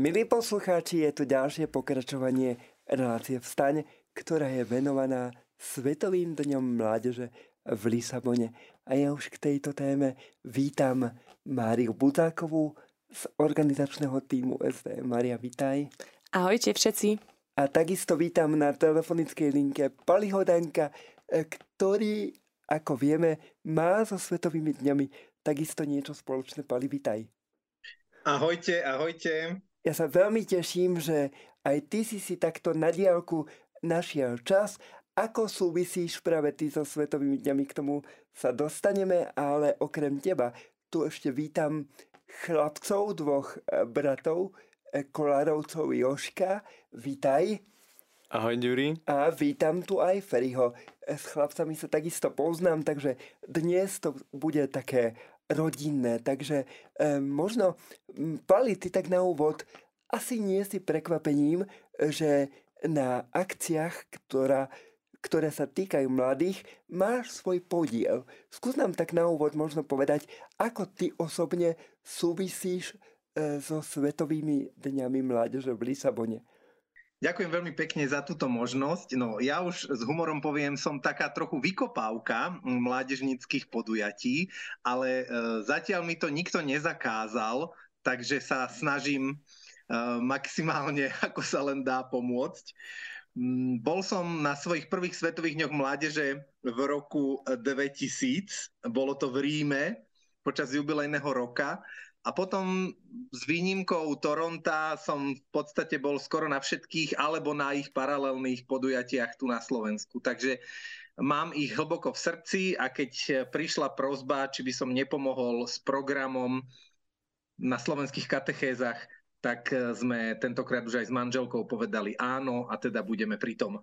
Milí poslucháči, je tu ďalšie pokračovanie relácie Vstaň, ktorá je venovaná Svetovým dňom mládeže v Lisabone. A ja už k tejto téme vítam Máriu Budákovú z organizačného týmu SD. Mária, vitaj. Ahojte všetci. A takisto vítam na telefonickej linke Pali Hodanka, ktorý, ako vieme, má so Svetovými dňami takisto niečo spoločné. Pali, vitaj. Ahojte, ahojte. Ja sa veľmi teším, že aj ty si si takto na diálku našiel čas. Ako súvisíš práve ty so Svetovými dňami, k tomu sa dostaneme, ale okrem teba tu ešte vítam chlapcov, dvoch e, bratov, e, Kolárovcov Joška. Vítaj. Ahoj, Ďuri. A vítam tu aj Feriho. E, s chlapcami sa takisto poznám, takže dnes to bude také rodinné. Takže e, možno, Pali, ty tak na úvod, asi nie si prekvapením, že na akciách, ktorá, ktoré sa týkajú mladých, máš svoj podiel. Skús nám tak na úvod možno povedať, ako ty osobne súvisíš e, so Svetovými dňami mládeže v Lisabone. Ďakujem veľmi pekne za túto možnosť. No, ja už s humorom poviem, som taká trochu vykopávka mládežnických podujatí, ale e, zatiaľ mi to nikto nezakázal, takže sa snažím e, maximálne, ako sa len dá pomôcť. Mm, bol som na svojich prvých svetových dňoch mládeže v roku 2000. Bolo to v Ríme počas jubilejného roka a potom s výnimkou Toronta som v podstate bol skoro na všetkých alebo na ich paralelných podujatiach tu na Slovensku. Takže mám ich hlboko v srdci a keď prišla prozba, či by som nepomohol s programom na slovenských katechézach, tak sme tentokrát už aj s manželkou povedali áno a teda budeme pri tom.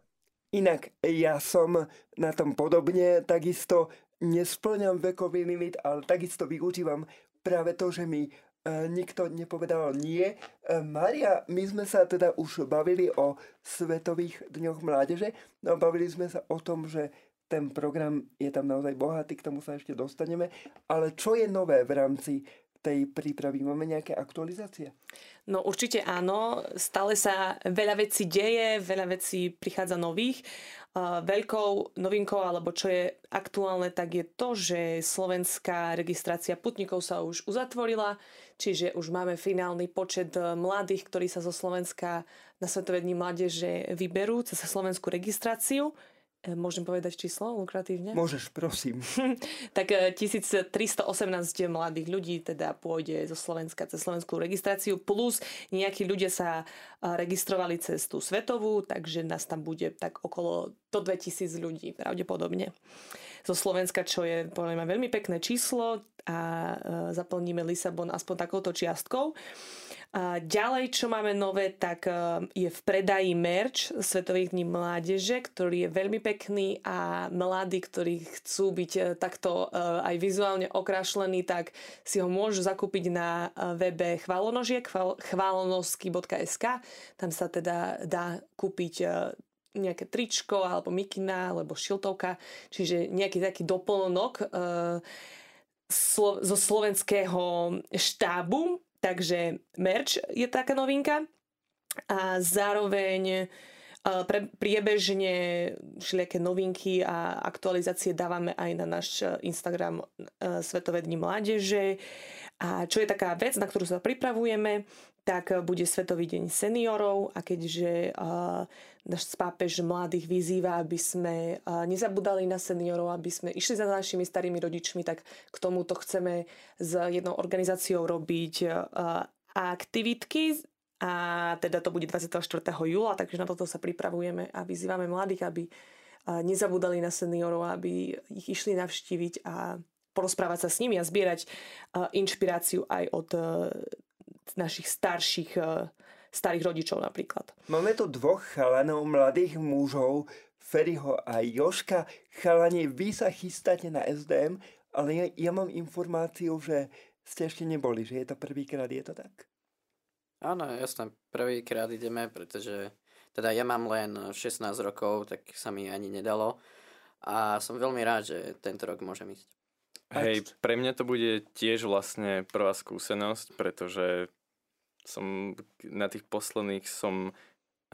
Inak ja som na tom podobne, takisto nesplňam vekový limit, ale takisto využívam práve to, že mi e, nikto nepovedal nie. E, Maria, my sme sa teda už bavili o Svetových dňoch mládeže. No, bavili sme sa o tom, že ten program je tam naozaj bohatý, k tomu sa ešte dostaneme. Ale čo je nové v rámci tej prípravy? Máme nejaké aktualizácie? No určite áno. Stále sa veľa vecí deje, veľa vecí prichádza nových. Veľkou novinkou, alebo čo je aktuálne, tak je to, že slovenská registrácia putníkov sa už uzatvorila, čiže už máme finálny počet e, mladých, ktorí sa zo Slovenska na Svetové dní mládeže vyberú cez slovenskú registráciu. E, môžem povedať číslo lukratívne? Môžeš, prosím. tak 1318 e, mladých ľudí teda pôjde zo Slovenska cez slovenskú registráciu, plus nejakí ľudia sa e, registrovali cez tú svetovú, takže nás tam bude tak okolo do 2000 ľudí pravdepodobne zo Slovenska, čo je podľa mňa veľmi pekné číslo a zaplníme Lisabon aspoň takouto čiastkou. Ďalej, čo máme nové, tak e, je v predaji merch Svetových dní mládeže, ktorý je veľmi pekný a mladí, ktorí chcú byť e, takto e, aj vizuálne okrašlení, tak si ho môžu zakúpiť na webe chválonožiek, chválonosky.sk. Tam sa teda dá kúpiť nejaké tričko alebo mikina alebo šiltovka, čiže nejaký taký doplnok zo slovenského štábu Takže merch je taká novinka a zároveň e, pre, priebežne všelijaké novinky a aktualizácie dávame aj na náš Instagram e, Svetové dni mládeže. A čo je taká vec, na ktorú sa pripravujeme, tak bude Svetový deň seniorov a keďže uh, náš spápež mladých vyzýva, aby sme nezabudali na seniorov, aby sme išli za našimi starými rodičmi, tak k tomuto chceme s jednou organizáciou robiť aktivitky a teda to bude 24. júla, takže na toto sa pripravujeme a vyzývame mladých, aby nezabudali na seniorov, aby ich išli navštíviť a porozprávať sa s nimi a zbierať inšpiráciu aj od našich starších eh, starých rodičov napríklad. Máme tu dvoch chalanov, mladých mužov, Feriho a Joška. Chalani, vy sa chystáte na SDM, ale ja, ja mám informáciu, že ste ešte neboli, že je to prvýkrát, je to tak? Áno, jasné, prvýkrát ideme, pretože teda ja mám len 16 rokov, tak sa mi ani nedalo a som veľmi rád, že tento rok môžem ísť. Hej, pre mňa to bude tiež vlastne prvá skúsenosť, pretože som na tých posledných som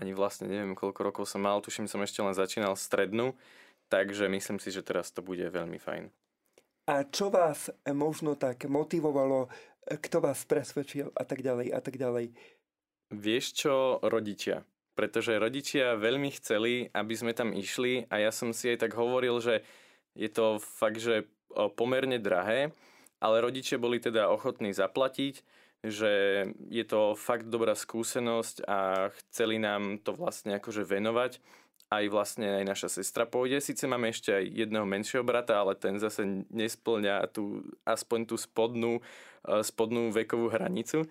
ani vlastne neviem, koľko rokov som mal, tuším, som ešte len začínal strednú, takže myslím si, že teraz to bude veľmi fajn. A čo vás možno tak motivovalo, kto vás presvedčil a tak ďalej a tak ďalej? Vieš čo, rodičia. Pretože rodičia veľmi chceli, aby sme tam išli a ja som si aj tak hovoril, že je to fakt, že pomerne drahé, ale rodičia boli teda ochotní zaplatiť, že je to fakt dobrá skúsenosť a chceli nám to vlastne akože venovať aj vlastne aj naša sestra pôjde. Sice máme ešte aj jedného menšieho brata, ale ten zase nesplňa tú, aspoň tú spodnú, eh, spodnú vekovú hranicu.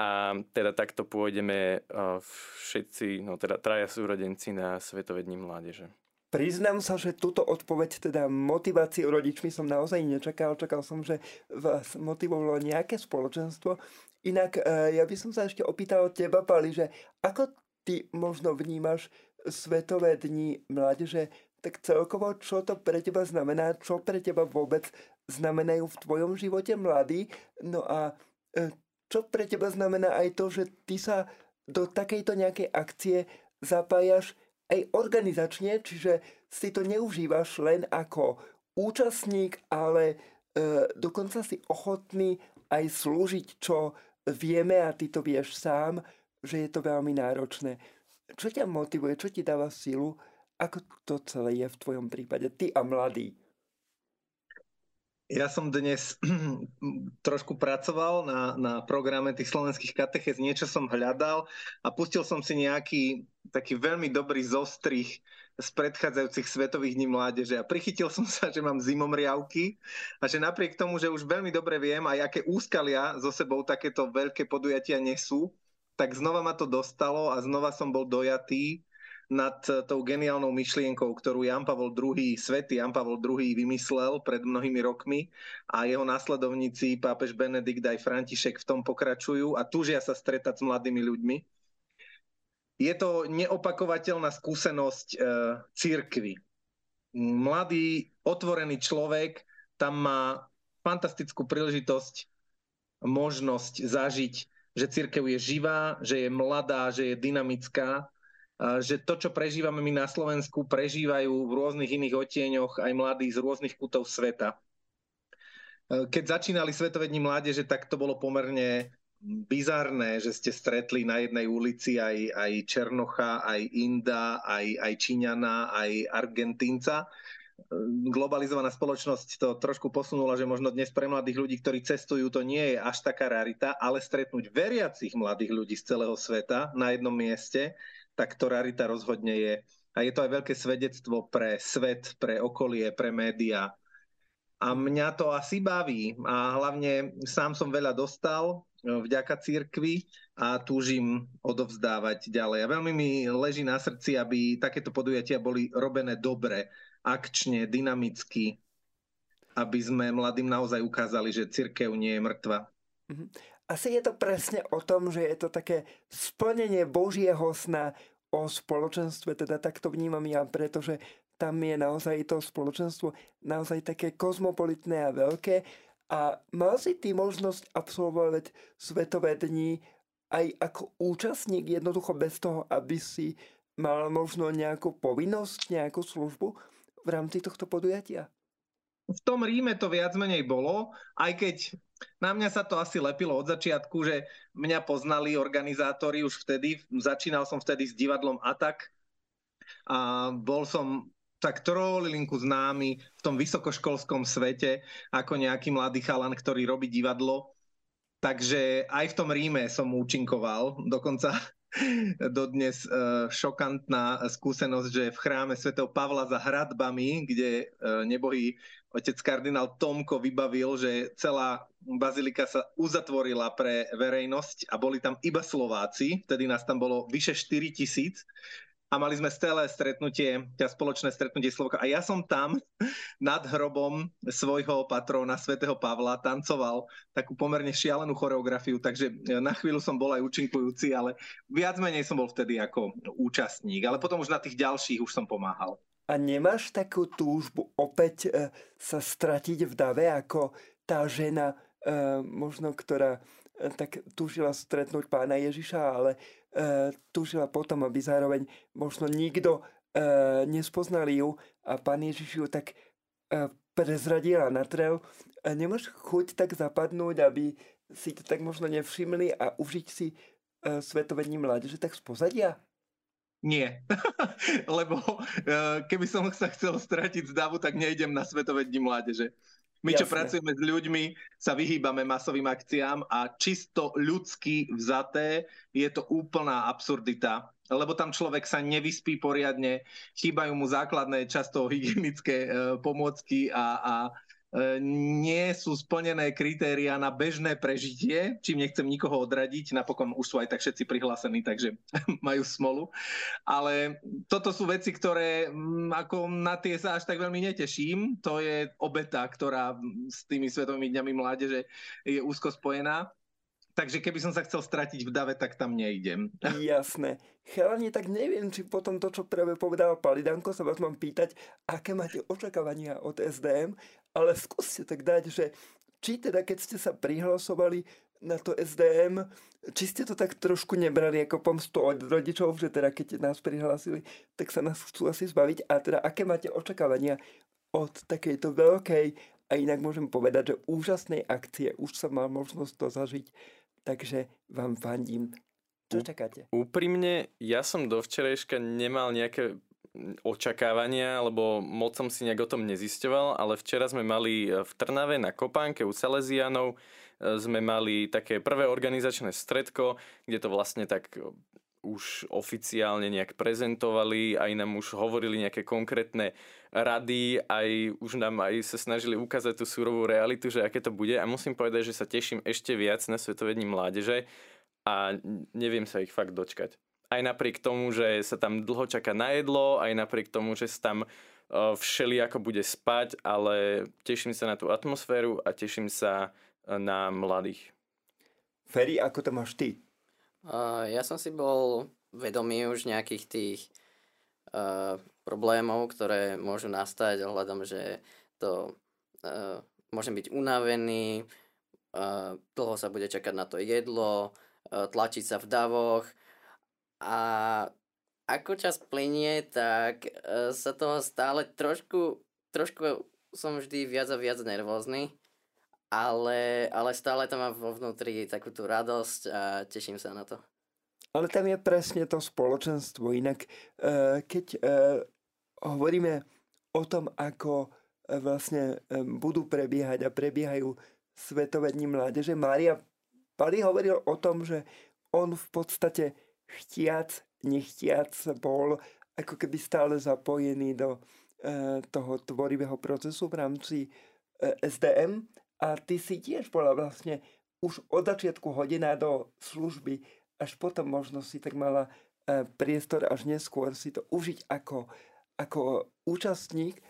A teda takto pôjdeme eh, všetci, no teda traja súrodenci na Svetové dni mládeže. Priznám sa, že túto odpoveď, teda motiváciu rodičmi som naozaj nečakal. Čakal som, že vás motivovalo nejaké spoločenstvo. Inak eh, ja by som sa ešte opýtal teba, Pali, že ako ty možno vnímaš Svetové dni mládeže, tak celkovo, čo to pre teba znamená, čo pre teba vôbec znamenajú v tvojom živote mladí, no a e, čo pre teba znamená aj to, že ty sa do takejto nejakej akcie zapájaš aj organizačne, čiže si to neužívaš len ako účastník, ale e, dokonca si ochotný aj slúžiť, čo vieme a ty to vieš sám, že je to veľmi náročné. Čo ťa motivuje, čo ti dáva silu, ako to celé je v tvojom prípade, ty a mladý? Ja som dnes trošku pracoval na, na programe tých slovenských katechez, niečo som hľadal a pustil som si nejaký taký veľmi dobrý zostrih z predchádzajúcich svetových dní mládeže a prichytil som sa, že mám zimomriavky a že napriek tomu, že už veľmi dobre viem aj aké úskalia so sebou takéto veľké podujatia nesú, tak znova ma to dostalo a znova som bol dojatý nad tou geniálnou myšlienkou, ktorú Jan Pavol II, svätý Jan Pavol II vymyslel pred mnohými rokmi a jeho následovníci, pápež Benedikt aj František v tom pokračujú a túžia sa stretať s mladými ľuďmi. Je to neopakovateľná skúsenosť e, církvy. Mladý, otvorený človek tam má fantastickú príležitosť, možnosť zažiť že církev je živá, že je mladá, že je dynamická, že to, čo prežívame my na Slovensku, prežívajú v rôznych iných otieňoch aj mladí z rôznych kútov sveta. Keď začínali Svetové dni mládeže, tak to bolo pomerne bizarné, že ste stretli na jednej ulici aj, aj Černocha, aj Inda, aj, aj Číňana, aj Argentínca globalizovaná spoločnosť to trošku posunula, že možno dnes pre mladých ľudí, ktorí cestujú, to nie je až taká rarita, ale stretnúť veriacich mladých ľudí z celého sveta na jednom mieste, tak to rarita rozhodne je. A je to aj veľké svedectvo pre svet, pre okolie, pre médiá. A mňa to asi baví. A hlavne sám som veľa dostal e, vďaka církvi a túžim odovzdávať ďalej. A veľmi mi leží na srdci, aby takéto podujatia boli robené dobre akčne, dynamicky, aby sme mladým naozaj ukázali, že cirkev nie je mŕtva. Mhm. Asi je to presne o tom, že je to také splnenie Božieho sna o spoločenstve, teda tak to vnímam ja, pretože tam je naozaj to spoločenstvo naozaj také kozmopolitné a veľké a mal si ty možnosť absolvovať svetové dni aj ako účastník, jednoducho bez toho, aby si mal možno nejakú povinnosť, nejakú službu? v rámci tohto podujatia? V tom Ríme to viac menej bolo, aj keď na mňa sa to asi lepilo od začiatku, že mňa poznali organizátori už vtedy. Začínal som vtedy s divadlom Atak a bol som tak trolilinku známy v tom vysokoškolskom svete ako nejaký mladý chalan, ktorý robí divadlo. Takže aj v tom Ríme som účinkoval. Dokonca dodnes e, šokantná skúsenosť, že v chráme svätého Pavla za hradbami, kde e, nebohý otec kardinál Tomko vybavil, že celá bazilika sa uzatvorila pre verejnosť a boli tam iba Slováci, vtedy nás tam bolo vyše 4 tisíc a mali sme stále stretnutie, teda spoločné stretnutie Slovenska. A ja som tam nad hrobom svojho patrona, svätého Pavla, tancoval takú pomerne šialenú choreografiu, takže na chvíľu som bol aj účinkujúci, ale viac menej som bol vtedy ako účastník. Ale potom už na tých ďalších už som pomáhal. A nemáš takú túžbu opäť e, sa stratiť v dave ako tá žena, e, možno ktorá tak tužila stretnúť pána Ježiša, ale e, tužila potom, aby zároveň možno nikto e, nespoznal ju a pán Ježiš ju tak e, prezradila na trel. E, nemáš chuť tak zapadnúť, aby si to tak možno nevšimli a užiť si e, svetovední mládeže tak z pozadia? Nie, lebo uh, keby som sa chcel stratiť z davu, tak nejdem na Svetové dni mládeže. My, čo Jasne. pracujeme s ľuďmi, sa vyhýbame masovým akciám a čisto ľudsky vzaté je to úplná absurdita, lebo tam človek sa nevyspí poriadne, chýbajú mu základné často hygienické uh, pomôcky a, a E, nie sú splnené kritéria na bežné prežitie, čím nechcem nikoho odradiť, napokon už sú aj tak všetci prihlásení, takže majú smolu. Ale toto sú veci, ktoré mm, ako na tie sa až tak veľmi neteším. To je obeta, ktorá s tými Svetovými dňami mládeže je úzko spojená. Takže keby som sa chcel stratiť v dave, tak tam nejdem. Jasné. Chalani, tak neviem, či potom to, čo práve povedal Palidanko, sa vás mám pýtať, aké máte očakávania od SDM ale skúste tak dať, že či teda keď ste sa prihlasovali na to SDM, či ste to tak trošku nebrali ako pomstu od rodičov, že teda keď nás prihlásili, tak sa nás chcú asi zbaviť a teda aké máte očakávania od takejto veľkej a inak môžem povedať, že úžasnej akcie. Už som mal možnosť to zažiť, takže vám fandím. Čo čakáte? Úprimne, ja som do včerajška nemal nejaké očakávania, lebo moc som si nejak o tom nezisťoval, ale včera sme mali e, v Trnave na Kopánke u Salesianov e, sme mali také prvé organizačné stredko, kde to vlastne tak už oficiálne nejak prezentovali, aj nám už hovorili nejaké konkrétne rady, aj už nám aj sa snažili ukázať tú súrovú realitu, že aké to bude a musím povedať, že sa teším ešte viac na Svetové dni mládeže a neviem sa ich fakt dočkať aj napriek tomu, že sa tam dlho čaká na jedlo, aj napriek tomu, že sa tam e, všeli ako bude spať, ale teším sa na tú atmosféru a teším sa e, na mladých. Ferry, ako to máš ty? Ja som si bol vedomý už nejakých tých uh, problémov, ktoré môžu nastať ohľadom, že to uh, môžem byť unavený, uh, dlho sa bude čakať na to jedlo, uh, tlačiť sa v davoch, a ako čas plinie, tak uh, sa toho stále trošku, trošku som vždy viac a viac nervózny, ale, ale stále tam mám vo vnútri takú tú radosť a teším sa na to. Ale tam je presne to spoločenstvo. Inak uh, keď uh, hovoríme o tom, ako uh, vlastne budú prebiehať a prebiehajú Svetové dni mládeže, Mária Pali hovoril o tom, že on v podstate chtiac, nechtiac bol ako keby stále zapojený do e, toho tvorivého procesu v rámci e, SDM a ty si tiež bola vlastne už od začiatku hodina do služby, až potom možno si tak mala e, priestor až neskôr si to užiť ako, ako účastník.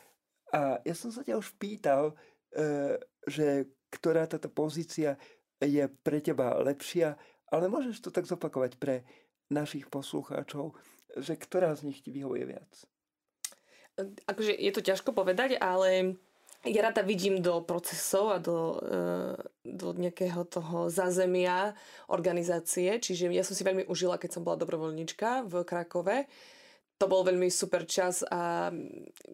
A ja som sa ťa už pýtal, e, že ktorá táto pozícia je pre teba lepšia, ale môžeš to tak zopakovať pre našich poslucháčov, že ktorá z nich ti vyhovuje viac? Akože je to ťažko povedať, ale ja rada vidím do procesov a do, eh, do nejakého toho zázemia organizácie, čiže ja som si veľmi užila, keď som bola dobrovoľnička v Krakove to bol veľmi super čas a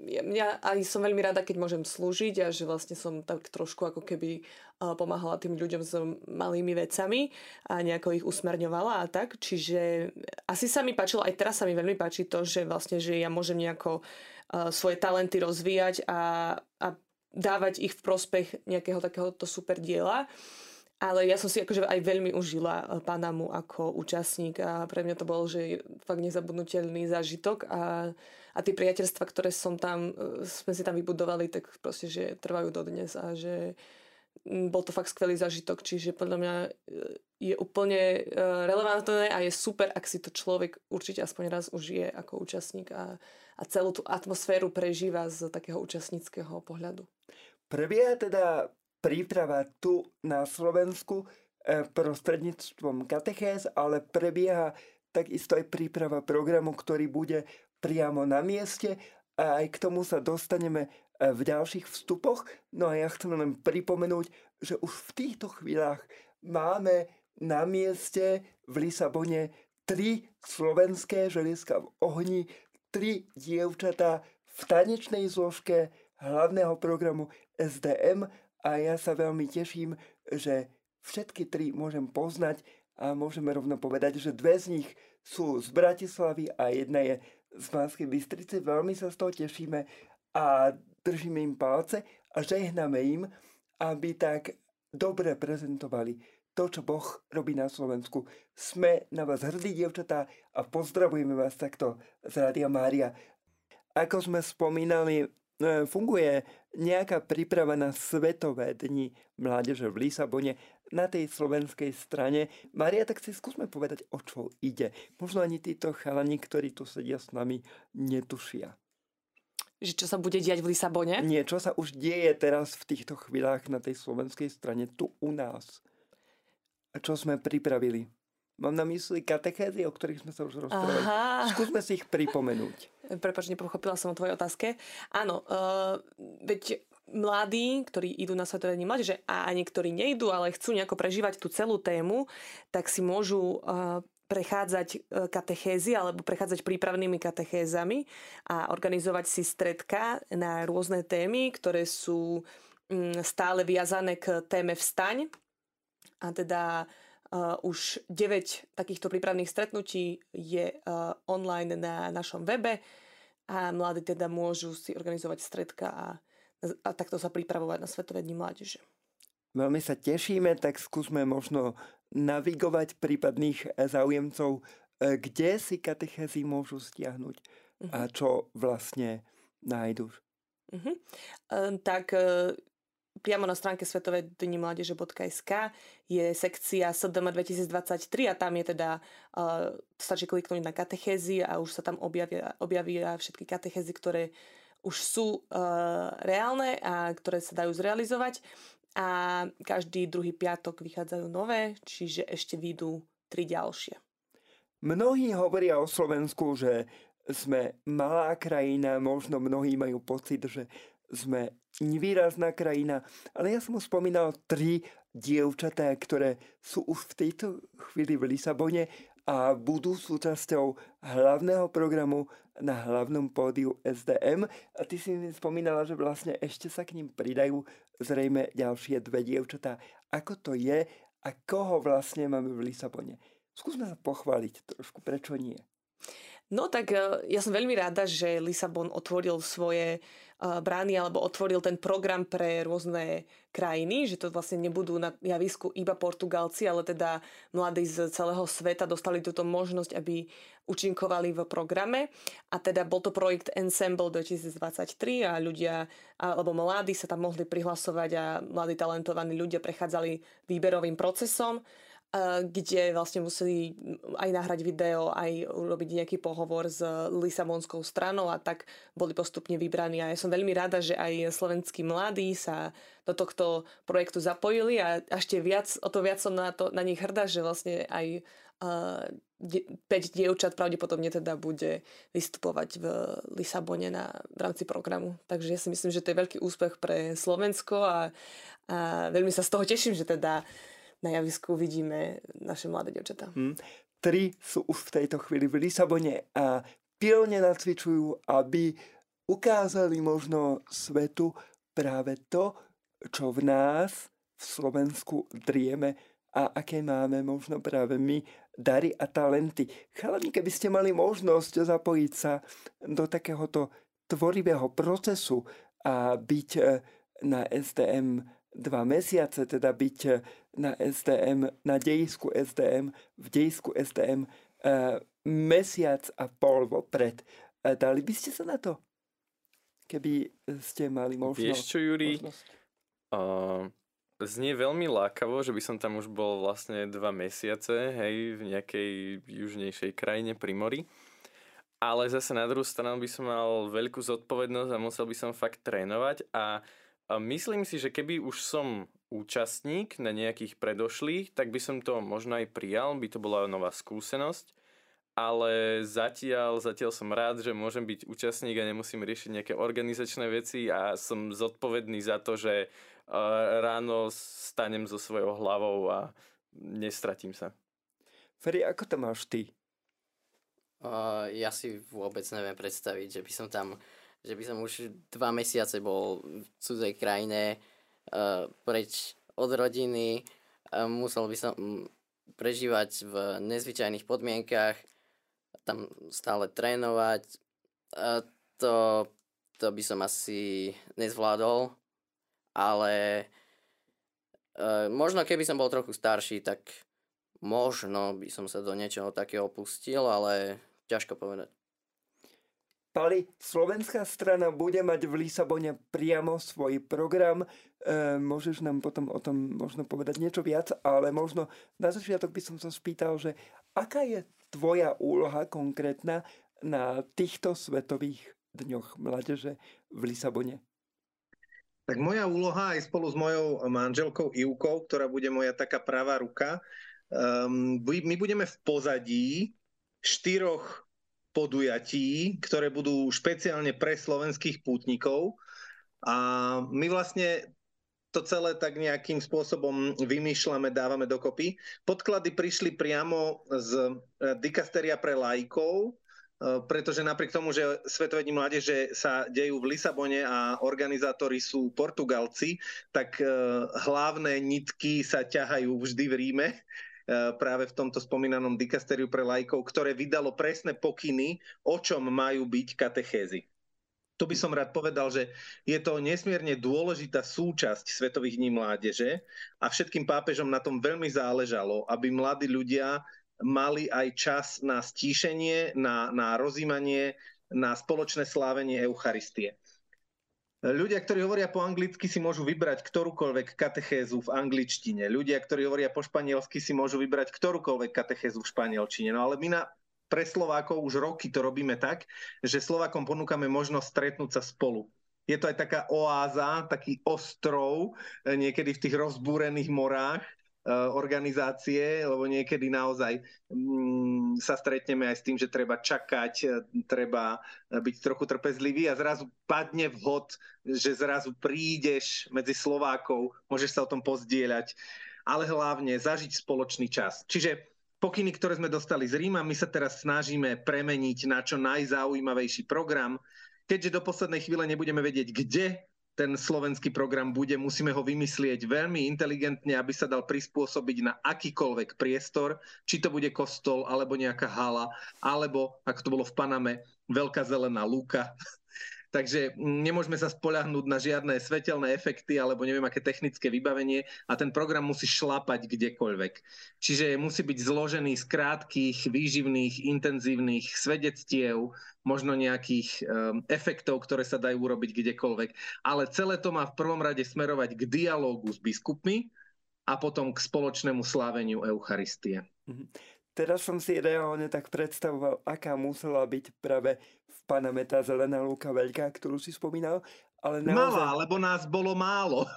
ja aj som veľmi rada, keď môžem slúžiť a že vlastne som tak trošku ako keby pomáhala tým ľuďom s malými vecami a nejako ich usmerňovala a tak. Čiže asi sa mi páčilo, aj teraz sa mi veľmi páči to, že vlastne, že ja môžem nejako svoje talenty rozvíjať a, a dávať ich v prospech nejakého takéhoto super diela. Ale ja som si akože aj veľmi užila eh, Panamu ako účastník a pre mňa to bol, že fakt nezabudnutelný zážitok a, a tie priateľstva, ktoré som tam, eh, sme si tam vybudovali, tak proste, že trvajú dodnes a že mm, bol to fakt skvelý zážitok, čiže podľa mňa eh, je úplne relevantné a je super, ak si to človek určite aspoň raz užije ako účastník a, a celú tú atmosféru prežíva z takého účastníckého pohľadu. Prebieha teda príprava tu na Slovensku e, prostredníctvom katechéz, ale prebieha takisto aj príprava programu, ktorý bude priamo na mieste a aj k tomu sa dostaneme e, v ďalších vstupoch. No a ja chcem len pripomenúť, že už v týchto chvíľach máme na mieste v Lisabone tri slovenské želieska v ohni, tri dievčatá v tanečnej zložke hlavného programu SDM a ja sa veľmi teším, že všetky tri môžem poznať a môžeme rovno povedať, že dve z nich sú z Bratislavy a jedna je z Banskej Bystrice. Veľmi sa z toho tešíme a držíme im palce a žehname im, aby tak dobre prezentovali to, čo Boh robí na Slovensku. Sme na vás hrdí, dievčatá, a pozdravujeme vás takto z Rádia Mária. Ako sme spomínali, e, funguje nejaká príprava na Svetové dni mládeže v Lisabone na tej slovenskej strane. Maria, tak si skúsme povedať, o čo ide. Možno ani títo chalani, ktorí tu sedia s nami, netušia. Že čo sa bude diať v Lisabone? Nie, čo sa už deje teraz v týchto chvíľach na tej slovenskej strane, tu u nás čo sme pripravili. Mám na mysli katechézy, o ktorých sme sa už rozprávali. Aha. Skúsme si ich pripomenúť. Prepač, nepochopila som o tvojej otázke. Áno, uh, veď mladí, ktorí idú na Svetové dni mládeže a ani ktorí nejdú, ale chcú nejako prežívať tú celú tému, tak si môžu uh, prechádzať e, katechézy alebo prechádzať prípravnými katechézami a organizovať si stredka na rôzne témy, ktoré sú mm, stále viazané k téme vstaň, a teda uh, už 9 takýchto prípravných stretnutí je uh, online na našom webe a mladí teda môžu si organizovať stredka a, a takto sa pripravovať na Svetové dni mládeže. Veľmi sa tešíme, tak skúsme možno navigovať prípadných záujemcov, e, kde si katechézy môžu stiahnuť uh-huh. a čo vlastne nájdu. Uh-huh. Tak priamo na stránke Svetové dni mládeže.sk je sekcia SDM 2023 a tam je teda, uh, stačí kliknúť na katechézy a už sa tam objavia, objavia všetky katechézy, ktoré už sú uh, reálne a ktoré sa dajú zrealizovať a každý druhý piatok vychádzajú nové, čiže ešte výjdu tri ďalšie. Mnohí hovoria o Slovensku, že sme malá krajina, možno mnohí majú pocit, že sme nevýrazná krajina, ale ja som spomínal tri dievčatá, ktoré sú už v tejto chvíli v Lisabone a budú súčasťou hlavného programu na hlavnom pódiu SDM. A ty si mi spomínala, že vlastne ešte sa k ním pridajú zrejme ďalšie dve dievčatá. Ako to je a koho vlastne máme v Lisabone? Skúsme sa pochváliť trošku, prečo nie? No tak e, ja som veľmi rada, že Lisabon otvoril svoje brány alebo otvoril ten program pre rôzne krajiny, že to vlastne nebudú na javisku iba Portugalci, ale teda mladí z celého sveta dostali túto možnosť, aby účinkovali v programe. A teda bol to projekt Ensemble 2023 a ľudia, alebo mladí sa tam mohli prihlasovať a mladí talentovaní ľudia prechádzali výberovým procesom kde vlastne museli aj nahrať video, aj urobiť nejaký pohovor s Lisabonskou stranou a tak boli postupne vybraní. A ja som veľmi rada, že aj slovenskí mladí sa do tohto projektu zapojili a ešte viac, o to viac som na, to, na nich hrdá, že vlastne aj uh, 5 dievčat pravdepodobne teda bude vystupovať v Lisabone na, v rámci programu. Takže ja si myslím, že to je veľký úspech pre Slovensko a, a veľmi sa z toho teším, že teda na javisku vidíme naše mladé devčatá. Hmm. Tri sú už v tejto chvíli v Lisabone a pilne nacvičujú, aby ukázali možno svetu práve to, čo v nás v Slovensku drieme a aké máme možno práve my dary a talenty. Chalani, keby ste mali možnosť zapojiť sa do takéhoto tvorivého procesu a byť eh, na STM dva mesiace, teda byť eh, na STM, na dejisku STM, v dejisku STM eh, mesiac a pol vopred. Uh, dali by ste sa na to? Keby ste mali možnosť. Vieš čo, Juri? Uh, znie veľmi lákavo, že by som tam už bol vlastne dva mesiace, hej, v nejakej južnejšej krajine pri mori. Ale zase na druhú stranu by som mal veľkú zodpovednosť a musel by som fakt trénovať a uh, myslím si, že keby už som účastník na nejakých predošlých, tak by som to možno aj prijal, by to bola nová skúsenosť, ale zatiaľ, zatiaľ som rád, že môžem byť účastník a nemusím riešiť nejaké organizačné veci a som zodpovedný za to, že ráno stanem so svojou hlavou a nestratím sa. Ferry, ako to máš ty? Uh, ja si vôbec neviem predstaviť, že by som tam, že by som už dva mesiace bol v cudzej krajine, uh, preč od rodiny, uh, musel by som prežívať v nezvyčajných podmienkach, tam stále trénovať. Uh, to, to by som asi nezvládol, ale uh, možno keby som bol trochu starší, tak možno by som sa do niečoho takého pustil, ale ťažko povedať. Pali, slovenská strana bude mať v Lisabone priamo svoj program. E, môžeš nám potom o tom možno povedať niečo viac, ale možno na začiatok by som sa spýtal, že aká je tvoja úloha konkrétna na týchto svetových dňoch mládeže v Lisabone? Tak moja úloha aj spolu s mojou manželkou Ivkou, ktorá bude moja taká pravá ruka, um, my budeme v pozadí štyroch podujatí, ktoré budú špeciálne pre slovenských pútnikov. A my vlastne to celé tak nejakým spôsobom vymýšľame, dávame dokopy. Podklady prišli priamo z eh, dikasteria pre lajkov, eh, pretože napriek tomu, že Svetové dni mládeže sa dejú v Lisabone a organizátori sú Portugalci, tak eh, hlavné nitky sa ťahajú vždy v Ríme práve v tomto spomínanom dikasteriu pre lajkov, ktoré vydalo presné pokyny, o čom majú byť katechézy. Tu by som rád povedal, že je to nesmierne dôležitá súčasť Svetových dní mládeže a všetkým pápežom na tom veľmi záležalo, aby mladí ľudia mali aj čas na stíšenie, na, na rozímanie, na spoločné slávenie Eucharistie. Ľudia, ktorí hovoria po anglicky, si môžu vybrať ktorúkoľvek katechézu v angličtine. Ľudia, ktorí hovoria po španielsky, si môžu vybrať ktorúkoľvek katechézu v španielčine. No ale my na, pre Slovákov už roky to robíme tak, že Slovákom ponúkame možnosť stretnúť sa spolu. Je to aj taká oáza, taký ostrov, eh, niekedy v tých rozbúrených morách, organizácie, lebo niekedy naozaj mm, sa stretneme aj s tým, že treba čakať, eh, treba eh, byť trochu trpezlivý a zrazu padne vhod, že zrazu prídeš medzi Slovákov, môžeš sa o tom pozdieľať, ale hlavne zažiť spoločný čas. Čiže pokyny, ktoré sme dostali z Ríma, my sa teraz snažíme premeniť na čo najzaujímavejší program. Keďže do poslednej chvíle nebudeme vedieť, kde ten slovenský program bude, musíme ho vymyslieť veľmi inteligentne, aby sa dal prispôsobiť na akýkoľvek priestor, či to bude kostol, alebo nejaká hala, alebo, ako to bolo v Paname, veľká zelená lúka, Takže nemôžeme sa spoľahnúť na žiadne svetelné efekty alebo neviem aké technické vybavenie a ten program musí šlapať kdekoľvek. Čiže musí byť zložený z krátkých, výživných, intenzívnych svedectiev, možno nejakých um, efektov, ktoré sa dajú urobiť kdekoľvek. Ale celé to má v prvom rade smerovať k dialógu s biskupmi a potom k spoločnému sláveniu Eucharistie. Mm-hmm. Teraz som si reálne tak predstavoval, aká musela byť práve v Paname tá zelená lúka veľká, ktorú si spomínal. Ale naozaj... Malá, lebo nás bolo málo.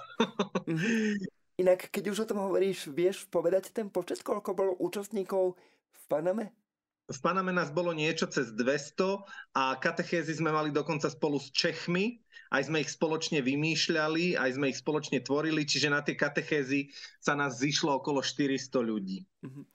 Mhm. Inak, keď už o tom hovoríš, vieš povedať ten počet, koľko bolo účastníkov v Paname? V Paname nás bolo niečo cez 200 a katechézy sme mali dokonca spolu s Čechmi, aj sme ich spoločne vymýšľali, aj sme ich spoločne tvorili, čiže na tie katechézy sa nás zišlo okolo 400 ľudí. Uh-huh.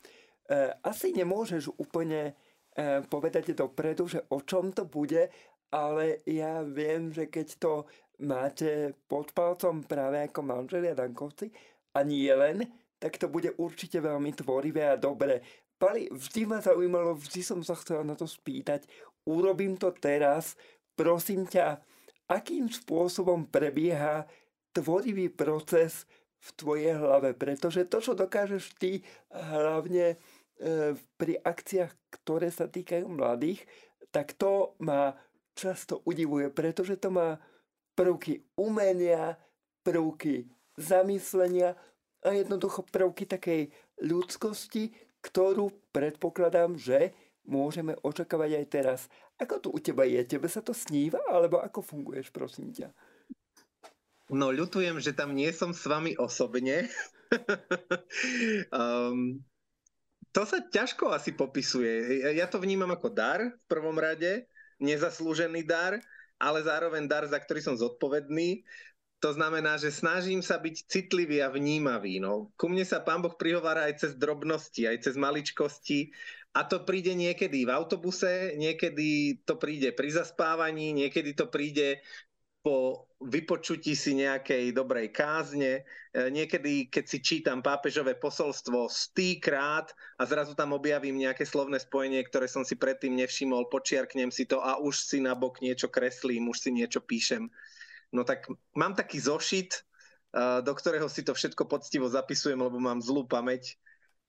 Eh, asi nemôžeš úplne eh, povedať dopredu, že o čom to bude, ale ja viem, že keď to máte pod palcom práve ako manželia Dankovci a nie len, tak to bude určite veľmi tvorivé a dobré. Pali, vždy ma zaujímalo, vždy som sa chcel na to spýtať. Urobím to teraz. Prosím ťa, akým spôsobom prebieha tvorivý proces v tvojej hlave? Pretože to, čo dokážeš ty hlavne E, pri akciách, ktoré sa týkajú mladých, tak to ma často udivuje, pretože to má prvky umenia, prvky zamyslenia a jednoducho prvky takej ľudskosti, ktorú predpokladám, že môžeme očakávať aj teraz. Ako to u teba je? Tebe sa to sníva, alebo ako funguješ, prosím ťa? No, ľutujem, že tam nie som s vami osobne. um, To sa ťažko asi popisuje. Ja to vnímam ako dar v prvom rade, nezaslúžený dar, ale zároveň dar, za ktorý som zodpovedný. To znamená, že snažím sa byť citlivý a vnímavý. No. Ku mne sa pán Boh prihovára aj cez drobnosti, aj cez maličkosti. A to príde niekedy v autobuse, niekedy to príde pri zaspávaní, niekedy to príde po vypočutí si nejakej dobrej kázne. E, niekedy, keď si čítam pápežové posolstvo stýkrát a zrazu tam objavím nejaké slovné spojenie, ktoré som si predtým nevšimol, počiarknem si to a už si na bok niečo kreslím, už si niečo píšem. No tak mám taký zošit, e, do ktorého si to všetko poctivo zapisujem, lebo mám zlú pamäť,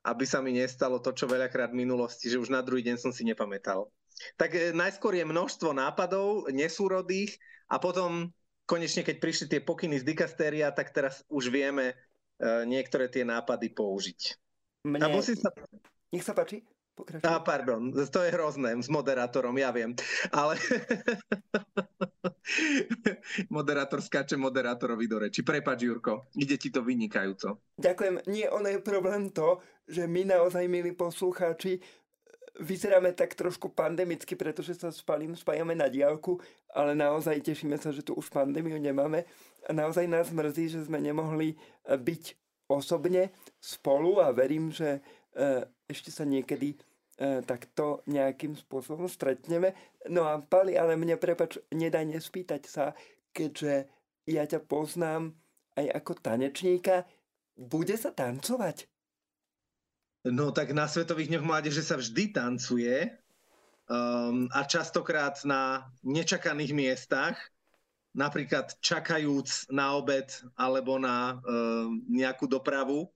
aby sa mi nestalo to, čo veľakrát v minulosti, že už na druhý deň som si nepamätal. Tak e, najskôr je množstvo nápadov nesúrodých, a potom konečne, keď prišli tie pokyny z dikastéria, tak teraz už vieme uh, niektoré tie nápady použiť. Mne... A musí sa... Nech sa páči. Pokračujem. Á, pardon, to je hrozné s moderátorom, ja viem. Ale moderátor skáče moderátorovi do reči. Prepač, Jurko, ide ti to vynikajúco. Ďakujem. Nie, ono je problém to, že my naozaj, milí poslucháči, vyzeráme tak trošku pandemicky, pretože sa s Palím spájame na diálku, ale naozaj tešíme sa, že tu už pandémiu nemáme a naozaj nás mrzí, že sme nemohli e, byť osobne spolu a verím, že e, ešte sa niekedy e, takto nejakým spôsobom stretneme. No a Pali, ale mne prepač, nedaj nespýtať sa, keďže ja ťa poznám aj ako tanečníka, bude sa tancovať? No tak na Svetových dňoch mládeže sa vždy tancuje um, a častokrát na nečakaných miestach, napríklad čakajúc na obed alebo na um, nejakú dopravu.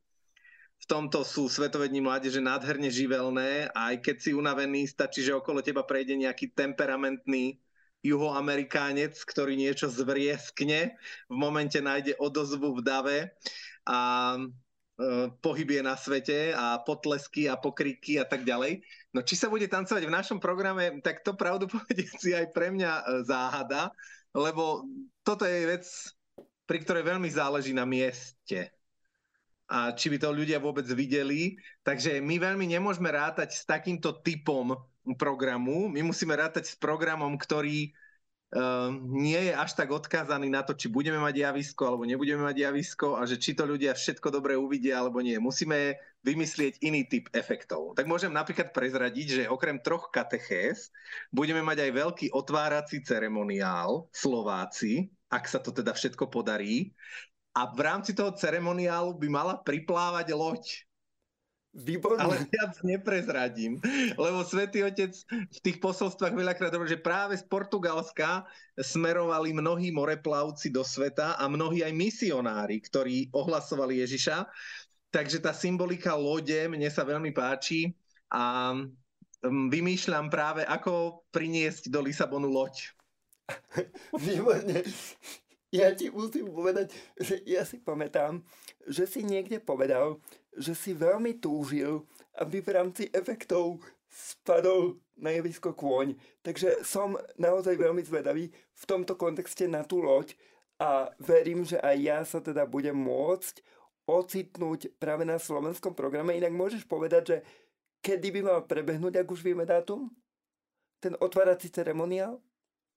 V tomto sú Svetové dni mládeže nádherne živelné aj keď si unavený, stačí, že okolo teba prejde nejaký temperamentný juhoamerikánec, ktorý niečo zvrieskne, v momente nájde odozvu v dave a pohybie na svete a potlesky a pokriky a tak ďalej. No či sa bude tancovať v našom programe, tak to pravdu si aj pre mňa e, záhada, lebo toto je vec, pri ktorej veľmi záleží na mieste a či by to ľudia vôbec videli. Takže my veľmi nemôžeme rátať s takýmto typom programu. My musíme rátať s programom, ktorý nie je až tak odkázaný na to, či budeme mať javisko alebo nebudeme mať javisko a že či to ľudia všetko dobre uvidia alebo nie. Musíme vymyslieť iný typ efektov. Tak môžem napríklad prezradiť, že okrem troch katechéz budeme mať aj veľký otvárací ceremoniál Slováci, ak sa to teda všetko podarí. A v rámci toho ceremoniálu by mala priplávať loď Výborné. Ale viac neprezradím, lebo Svetý Otec v tých posolstvách veľakrát hovorí, že práve z Portugalska smerovali mnohí moreplavci do sveta a mnohí aj misionári, ktorí ohlasovali Ježiša. Takže tá symbolika lode mne sa veľmi páči a mm, vymýšľam práve, ako priniesť do Lisabonu loď. Výborne. Ja ti musím povedať, že ja si pamätám, že si niekde povedal, že si veľmi túžil, aby v rámci efektov spadol na javisko kôň. Takže som naozaj veľmi zvedavý v tomto kontexte na tú loď a verím, že aj ja sa teda budem môcť ocitnúť práve na slovenskom programe. Inak môžeš povedať, že kedy by mal prebehnúť, ak už vieme dátum? Ten otvárací ceremoniál?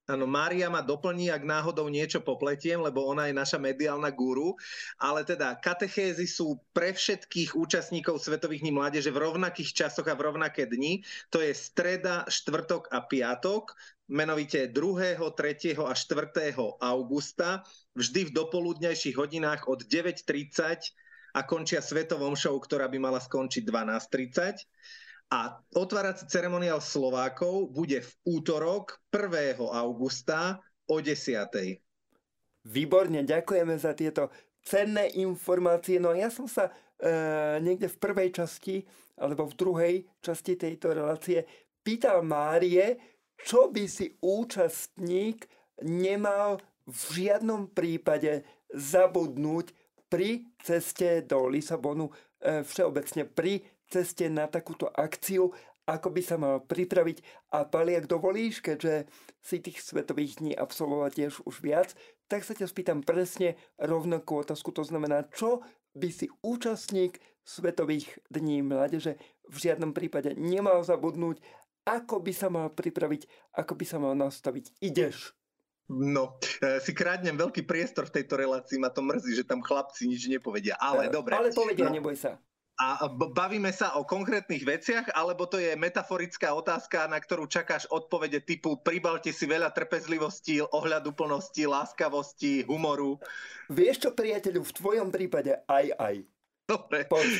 Áno, Mária ma doplní, ak náhodou niečo popletiem, lebo ona je naša mediálna guru. Ale teda katechézy sú pre všetkých účastníkov Svetových dní mládeže v rovnakých časoch a v rovnaké dni. To je streda, štvrtok a piatok, menovite 2., 3. a 4. augusta, vždy v dopoludnejších hodinách od 9.30 a končia svetovom show, ktorá by mala skončiť 12.30. A otvárací ceremoniál Slovákov bude v útorok 1. augusta o 10. Výborne, ďakujeme za tieto cenné informácie. No ja som sa e, niekde v prvej časti alebo v druhej časti tejto relácie pýtal Márie, čo by si účastník nemal v žiadnom prípade zabudnúť pri ceste do Lisabonu, e, všeobecne pri ceste na takúto akciu, ako by sa mal pripraviť. A Pali, ak dovolíš, keďže si tých svetových dní absolvovať tiež už viac, tak sa ťa spýtam presne rovnakú otázku. To znamená, čo by si účastník Svetových dní mládeže v žiadnom prípade nemal zabudnúť, ako by sa mal pripraviť, ako by sa mal nastaviť. Ideš. No, e, si krádnem veľký priestor v tejto relácii, ma to mrzí, že tam chlapci nič nepovedia, ale E, dobre. Ale povedia, No. neboj sa. A bavíme sa o konkrétnych veciach, alebo to je metaforická otázka, na ktorú čakáš odpovede typu pribalte si veľa trpezlivosti, ohľaduplnosti, láskavosti, humoru. Vieš čo, priateľu, v tvojom prípade aj aj. Dobre, Poď.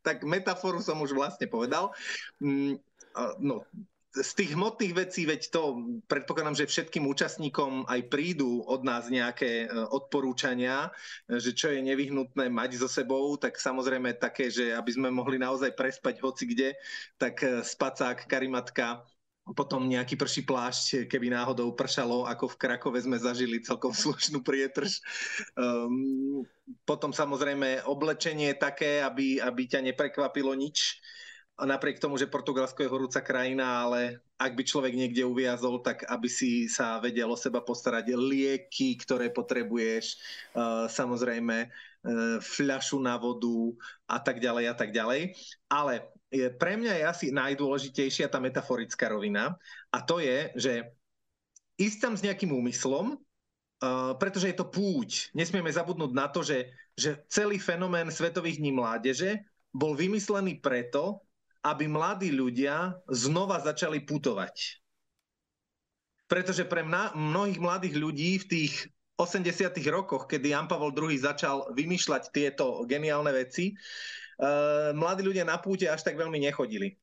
tak metaforu som už vlastne povedal. Mm, No, z tých hmotných vecí, veď to predpokladám, že všetkým účastníkom aj prídu od nás nejaké e, odporúčania, e, že čo je nevyhnutné mať so sebou, tak samozrejme také, že aby sme mohli naozaj prespať hoci kde, tak e, spacák, karimatka, potom nejaký prší plášť, keby náhodou pršalo, ako v Krakove sme zažili celkom slušnú prietrž. Um, potom samozrejme oblečenie také, aby, aby ťa neprekvapilo nič. Napriek tomu, že Portugalsko je horúca krajina, ale ak by človek niekde uviazol, tak aby si sa vedel o seba postarať lieky, ktoré potrebuješ, uh, samozrejme uh, fľašu na vodu a tak ďalej a tak ďalej. Ale pre mňa je asi najdôležitejšia tá metaforická rovina a to je, že ísť tam s nejakým úmyslom, uh, pretože je to púť. Nesmieme zabudnúť na to, že, že celý fenomén Svetových dní mládeže bol vymyslený preto, aby mladí ľudia znova začali putovať. Pretože pre mna- mnohých mladých ľudí v tých 80 rokoch, kedy Jan Pavel II začal vymýšľať tieto geniálne veci, uh, mladí ľudia na púte až tak veľmi nechodili.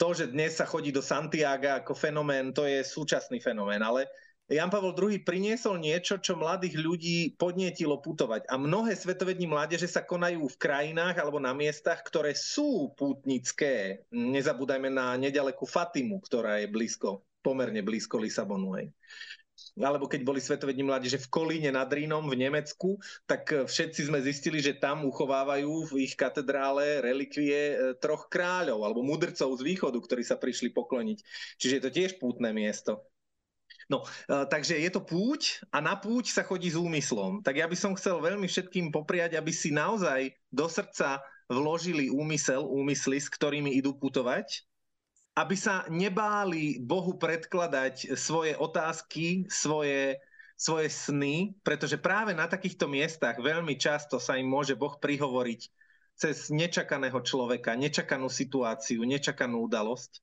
To, že dnes sa chodí do Santiaga ako fenomén, to je súčasný fenomén, ale Jan Pavel II priniesol niečo, čo mladých ľudí podnietilo putovať. A mnohé svetové mládeže sa konajú v krajinách alebo na miestach, ktoré sú pútnické. Nezabúdajme na nedalekú Fatimu, ktorá je blízko, pomerne blízko Lisabonu. Hej. Alebo keď boli svetové dni mládeže v Kolíne nad Rínom v Nemecku, tak všetci sme zistili, že tam uchovávajú v ich katedrále relikvie e, troch kráľov alebo mudrcov z východu, ktorí sa prišli pokloniť. Čiže je to tiež pútne miesto. No, uh, takže je to púť a na púť sa chodí s úmyslom. Tak ja by som chcel veľmi všetkým popriať, aby si naozaj do srdca vložili úmysel, úmysly, s ktorými idú putovať, aby sa nebáli Bohu predkladať svoje otázky, svoje, svoje sny, pretože práve na takýchto miestach veľmi často sa im môže Boh prihovoriť cez nečakaného človeka, nečakanú situáciu, nečakanú udalosť.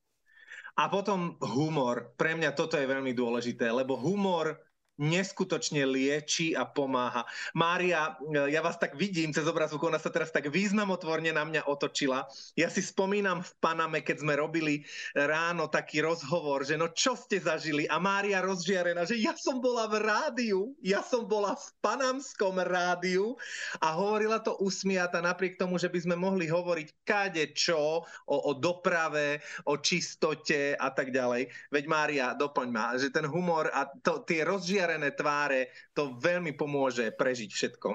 A potom humor. Pre mňa toto je veľmi dôležité, lebo humor neskutočne lieči a pomáha. Mária, ja vás tak vidím cez obrazovku, ona sa teraz tak významotvorne na mňa otočila. Ja si spomínam v Paname, keď sme robili ráno taký rozhovor, že no čo ste zažili? A Mária rozžiarená, že ja som bola v rádiu, ja som bola v panamskom rádiu a hovorila to usmiata napriek tomu, že by sme mohli hovoriť kade čo, o, o doprave, o čistote a tak ďalej. Veď Mária, doplň ma, že ten humor a to, tie rozžiarené tváre, to veľmi pomôže prežiť všetko.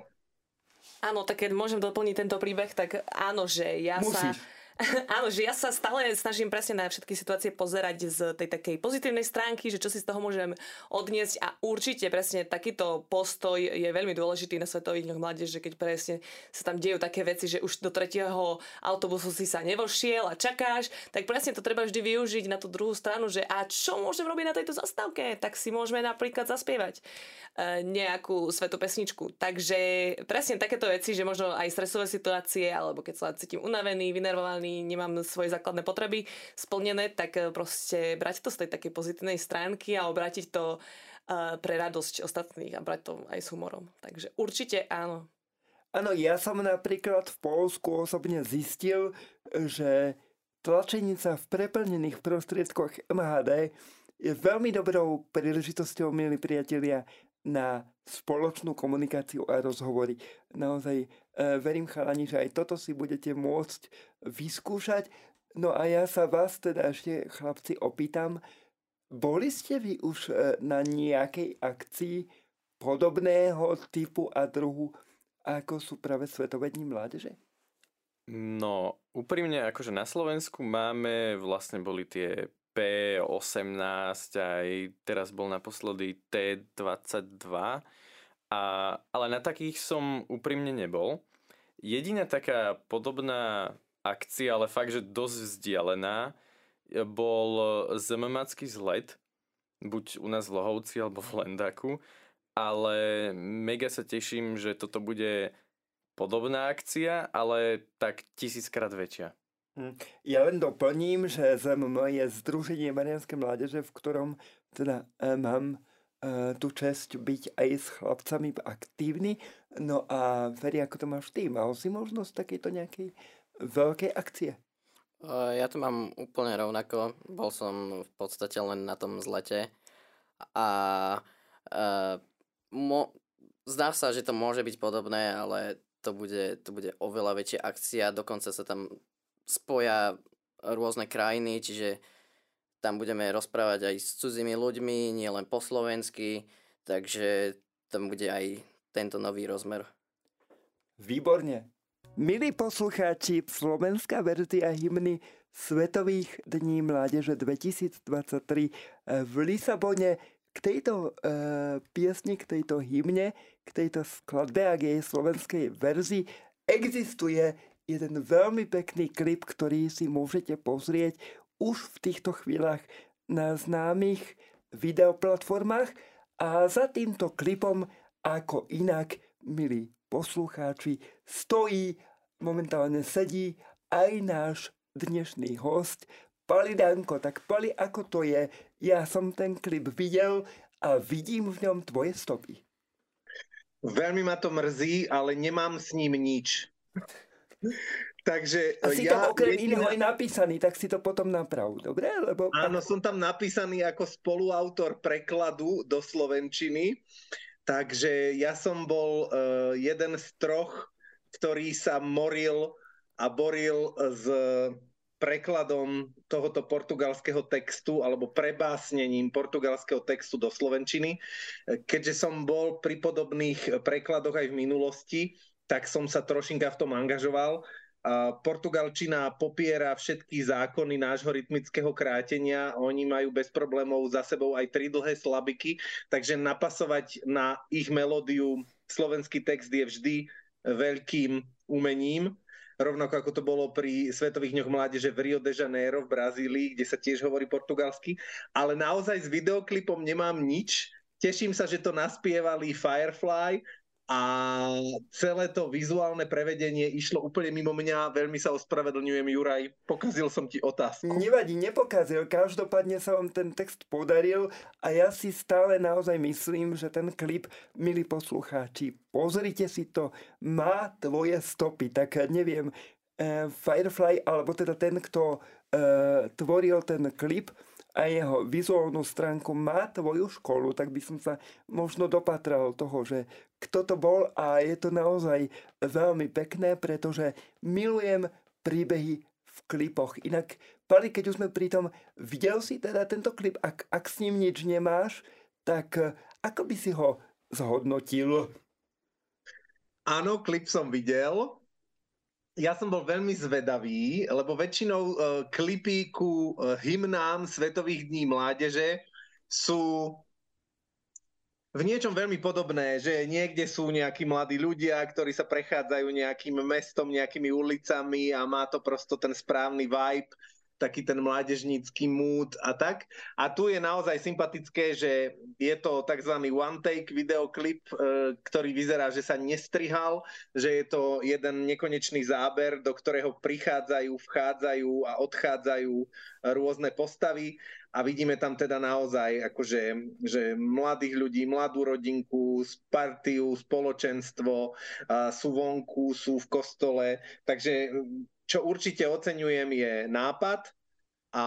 Áno, tak keď môžem doplniť tento príbeh, tak áno, že ja Musíš. sa... Áno, že ja sa stále snažím presne na všetky situácie pozerať z tej takej pozitívnej stránky, že čo si z toho môžem odniesť a určite presne takýto postoj je veľmi dôležitý na Svetových dňoch mládeže, keď presne sa tam dejú také veci, že už do tretieho autobusu si sa nevošiel a čakáš, tak presne to treba vždy využiť na tú druhú stranu, že a čo môžem robiť na tejto zastávke? Tak si môžeme napríklad zaspievať e, nejakú svetú pesničku. Takže presne takéto veci, že možno aj stresové situácie, alebo keď sa cítim unavený, vynervovaný, nemám svoje základné potreby splnené, tak e, proste brať to z tej takej pozitívnej stránky a obrátiť to e, pre radosť ostatných a brať to aj s humorom. Takže určite áno. Áno, ja som napríklad v Polsku osobne zistil, že tlačenica v preplnených prostriedkoch MHD je veľmi dobrou príležitosťou, milí priatelia, na spoločnú komunikáciu a rozhovory. Naozaj verím, chalani, že aj toto si budete môcť vyskúšať. No a ja sa vás teda ešte, chlapci, opýtam, boli ste vy už e, na nejakej akcii podobného typu a druhu, ako sú práve Svetové dni mládeže? No, úprimne, akože na Slovensku máme, vlastne boli tie P18, aj teraz bol naposledy T22, a, ale na takých som úprimne nebol. Jediná taká podobná akcia, ale fakt, že dosť vzdialená, bol zememacký zlet, buď u nás v Lohovci alebo v Lendaku, ale mega sa teším, že toto bude podobná akcia, ale tak tisíckrát väčšia. Hm. Ja len doplním, že ZMM je Združenie Marianskej mládeže, v ktorom teda e, mám e, tú čest byť aj s chlapcami aktívny. No a Feri, ako to máš ty? Mal si možnosť takejto nejakej veľkej akcie? Ja to mám úplne rovnako. Bol som v podstate len na tom zlete. A uh, mo- zdá sa, že to môže byť podobné, ale to bude, to bude oveľa väčšia akcia. Dokonca sa tam spoja rôzne krajiny, čiže tam budeme rozprávať aj s cudzími ľuďmi, nielen po slovensky, takže tam bude aj tento nový rozmer. Výborne. Milí poslucháči, slovenská verzia hymny Svetových dní mládeže 2023 v Lisabone k tejto e, piesni, k tejto hymne, k tejto skladbe a k jej slovenskej verzii existuje jeden veľmi pekný klip, ktorý si môžete pozrieť už v týchto chvíľach na známych videoplatformách a za týmto klipom ako inak, milí poslucháči, stojí, momentálne sedí aj náš dnešný host, Pali Danko. Tak Pali, ako to je? Ja som ten klip videl a vidím v ňom tvoje stopy. Veľmi ma to mrzí, ale nemám s ním nič. Takže a si ja, tam okrem jediná... iného aj napísaný, tak si to potom naprav, dobre? Lebo... Áno, som tam napísaný ako spoluautor prekladu do Slovenčiny. Takže ja som bol uh, jeden z troch, ktorý sa moril a boril s prekladom tohoto portugalského textu alebo prebásnením portugalského textu do slovenčiny. Keďže som bol pri podobných prekladoch aj v minulosti, tak som sa trošinka v tom angažoval. Portugalčina popiera všetky zákony nášho rytmického krátenia. Oni majú bez problémov za sebou aj tri dlhé slabiky, takže napasovať na ich melódiu slovenský text je vždy veľkým umením. Rovnako ako to bolo pri Svetových dňoch mládeže v Rio de Janeiro v Brazílii, kde sa tiež hovorí portugalsky. Ale naozaj s videoklipom nemám nič. Teším sa, že to naspievali Firefly a celé to vizuálne prevedenie išlo úplne mimo mňa. Veľmi sa ospravedlňujem, Juraj, pokazil som ti otázku. Nevadí, nepokazil. Každopádne sa vám ten text podaril a ja si stále naozaj myslím, že ten klip, milí poslucháči, pozrite si to, má tvoje stopy. Tak neviem, uh, Firefly, alebo teda ten, kto uh, tvoril ten klip, a jeho vizuálnu stránku má tvoju školu, tak by som sa možno dopatral toho, že kto to bol a je to naozaj veľmi pekné, pretože milujem príbehy v klipoch. Inak, Pali, keď už sme pri tom, videl si teda tento klip? Ak, ak s ním nič nemáš, tak eh, ako by si ho zhodnotil? Áno, klip som videl ja som bol veľmi zvedavý, lebo väčšinou uh, klipy ku uh, hymnám Svetových dní mládeže sú v niečom veľmi podobné, že niekde sú nejakí mladí ľudia, ktorí sa prechádzajú nejakým mestom, nejakými ulicami a má to prosto ten správny vibe taký ten mládežnícky mood a tak. A tu je naozaj sympatické, že je to tzv. one take videoklip, e, ktorý vyzerá, že sa nestrihal, že je to jeden nekonečný záber, do ktorého prichádzajú, vchádzajú a odchádzajú rôzne postavy a vidíme tam teda naozaj akože, že mladých ľudí, mladú rodinku, partiu, spoločenstvo, sú vonku, sú v kostole, takže čo určite oceňujem je nápad a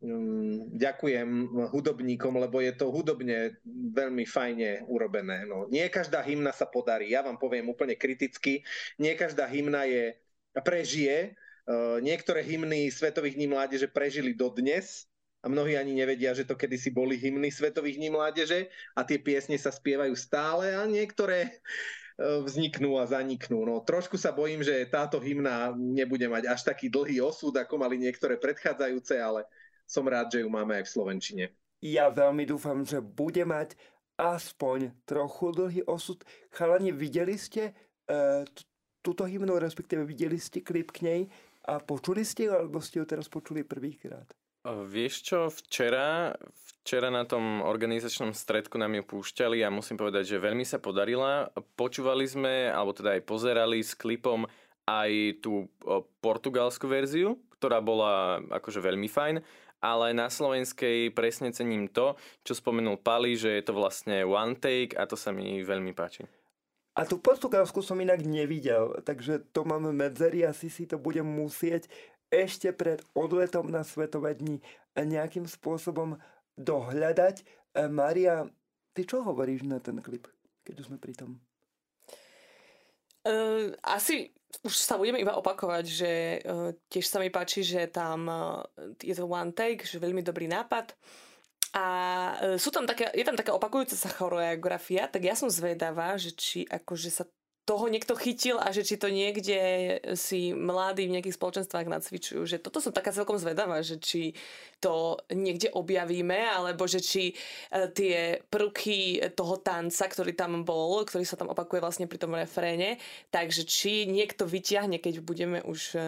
um, ďakujem hudobníkom, lebo je to hudobne veľmi fajne urobené. No, nie každá hymna sa podarí, ja vám poviem úplne kriticky, nie každá hymna je, prežije. Uh, niektoré hymny Svetových dní mládeže prežili dodnes, a mnohí ani nevedia, že to kedysi boli hymny Svetových dní mládeže a tie piesne sa spievajú stále a niektoré E, vzniknú a zaniknú. No, trošku sa bojím, že táto hymna nebude mať až taký dlhý osud, ako mali niektoré predchádzajúce, ale som rád, že ju máme aj v Slovenčine. Ja veľmi dúfam, že bude mať aspoň trochu dlhý osud. Chalani, videli ste uh, túto hymnu, respektíve videli ste klip k nej a počuli ste ju, alebo ste ju teraz počuli prvýkrát? Vieš čo, včera, včera na tom organizačnom stredku nám ju púšťali a musím povedať, že veľmi sa podarila. Počúvali sme, alebo teda aj pozerali s klipom aj tú portugalskú verziu, ktorá bola akože veľmi fajn, ale na slovenskej presne cením to, čo spomenul Pali, že je to vlastne one take a to sa mi veľmi páči. A tú portugalsku som inak nevidel, takže to máme medzery, asi si to budem musieť ešte pred odletom na Svetové dni nejakým spôsobom dohľadať. E, Maria, ty čo hovoríš na ten klip, keď už sme pri tom? Uh, asi už sa budeme iba opakovať, že uh, tiež sa mi páči, že tam uh, je to one take, že veľmi dobrý nápad. A sú tam také, je tam taká opakujúca sa choreografia, tak ja som zvedavá, že či akože sa toho niekto chytil a že či to niekde si mladí v nejakých spoločenstvách nacvičujú. Že toto som taká celkom zvedavá, že či to niekde objavíme, alebo že či e, tie prvky toho tanca, ktorý tam bol, ktorý sa tam opakuje vlastne pri tom refréne, takže či niekto vyťahne, keď budeme už e,